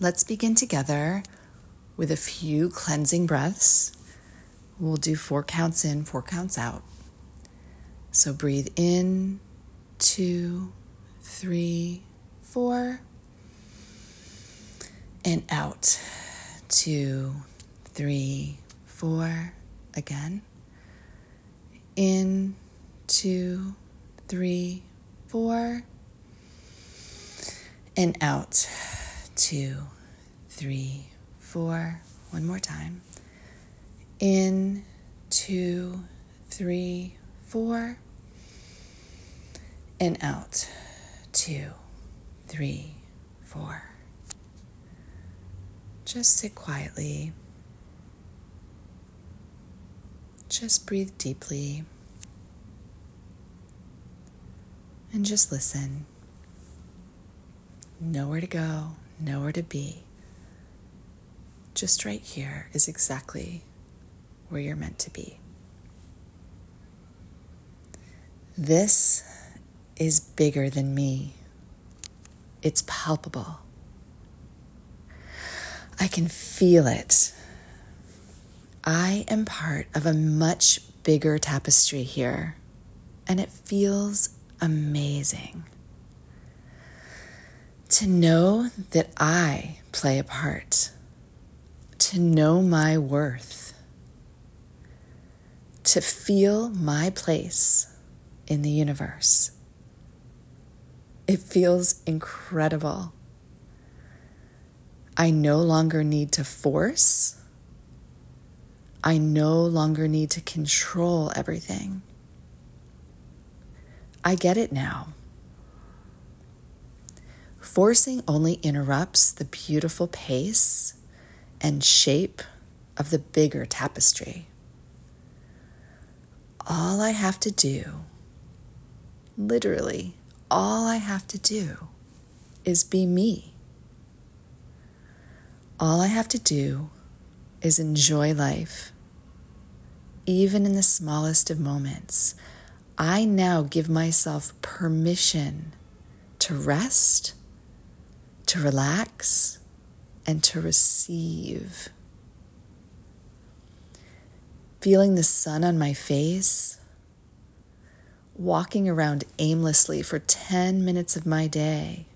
let's begin together with a few cleansing breaths. We'll do four counts in, four counts out. So breathe in, two, three, four, and out, two, three, four. Again. In, two, three, four, and out, two, three, four. One more time. In, two, three, four, and out, two, three, four. Just sit quietly. Just breathe deeply. And just listen. Nowhere to go, nowhere to be. Just right here is exactly where you're meant to be. This is bigger than me. It's palpable. I can feel it. I am part of a much bigger tapestry here, and it feels amazing to know that I play a part, to know my worth, to feel my place in the universe. It feels incredible. I no longer need to force. I no longer need to control everything. I get it now. Forcing only interrupts the beautiful pace and shape of the bigger tapestry. All I have to do, literally, all I have to do is be me. All I have to do is enjoy life, even in the smallest of moments. I now give myself permission to rest, to relax, and to receive. Feeling the sun on my face, walking around aimlessly for 10 minutes of my day,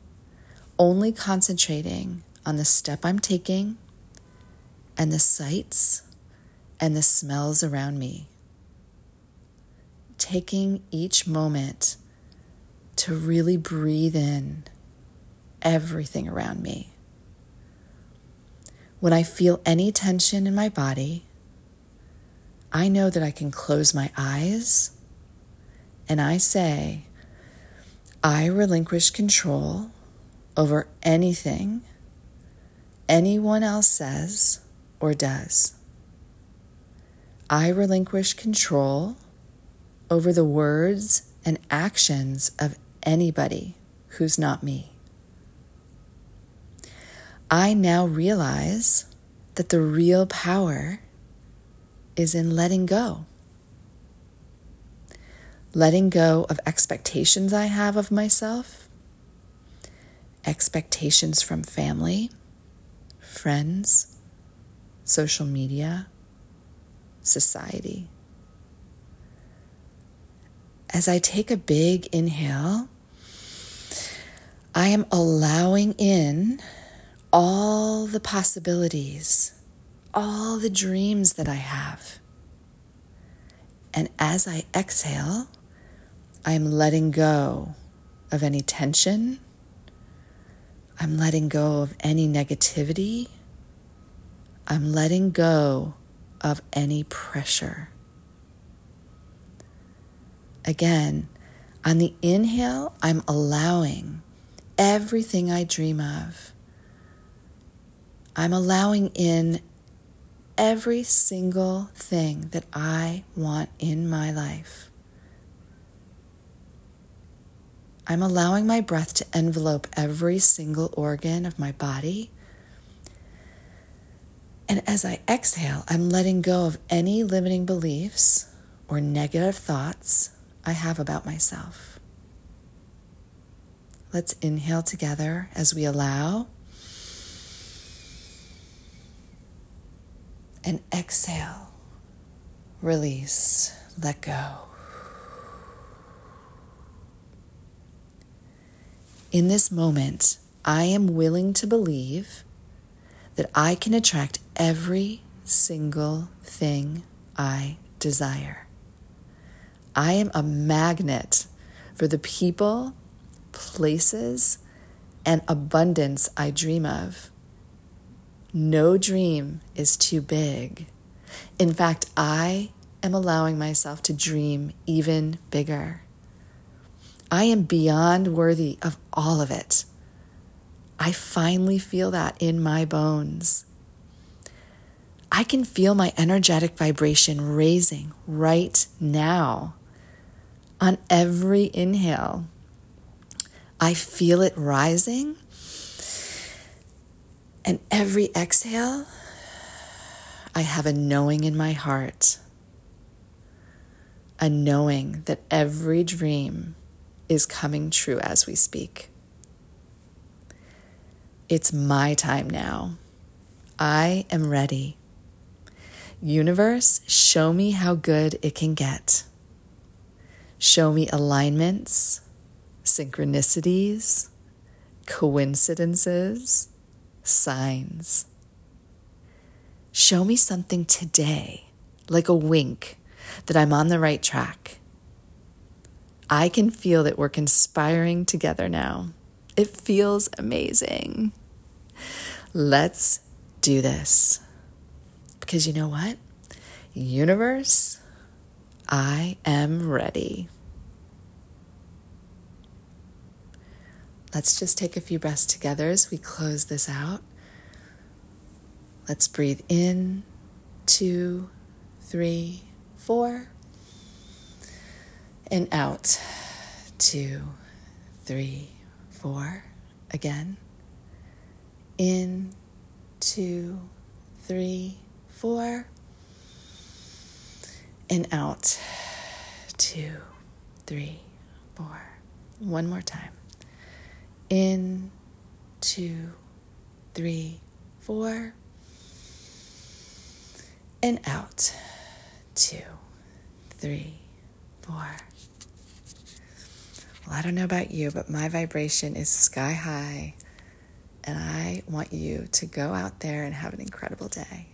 only concentrating on the step I'm taking and the sights and the smells around me. Taking each moment to really breathe in everything around me. When I feel any tension in my body, I know that I can close my eyes and I say, I relinquish control over anything anyone else says or does. I relinquish control over the words and actions of anybody who's not me. I now realize that the real power is in letting go. Letting go of expectations I have of myself, expectations from family friends, social media, society. As I take a big inhale, I am allowing in all the possibilities, all the dreams that I have. And as I exhale, I am letting go of any tension I'm letting go of any negativity. I'm letting go of any pressure. Again, on the inhale, I'm allowing everything I dream of. I'm allowing in every single thing that I want in my life. I'm allowing my breath to envelope every single organ of my body. And as I exhale, I'm letting go of any limiting beliefs or negative thoughts I have about myself. Let's inhale together as we allow. And exhale, release, let go. In this moment, I am willing to believe that I can attract every single thing I desire. I am a magnet for the people, places, and abundance I dream of. No dream is too big. In fact, I am allowing myself to dream even bigger. I am beyond worthy of all of it. I finally feel that in my bones. I can feel my energetic vibration raising right now. On every inhale, I feel it rising. And every exhale, I have a knowing in my heart, a knowing that every dream is coming true as we speak. It's my time now. I am ready. Universe, show me how good it can get. Show me alignments, synchronicities, coincidences, signs. Show me something today, like a wink, that I'm on the right track. I can feel that we're conspiring together now. It feels amazing. Let's do this. Because you know what? Universe, I am ready. Let's just take a few breaths together as we close this out. Let's breathe in, two, three, four, and out, two, three, four. Again, in, two, three, four, and out, two, three, four. One more time. In, two, three, four, and out, two, three, four. Well, I don't know about you, but my vibration is sky high, and I want you to go out there and have an incredible day.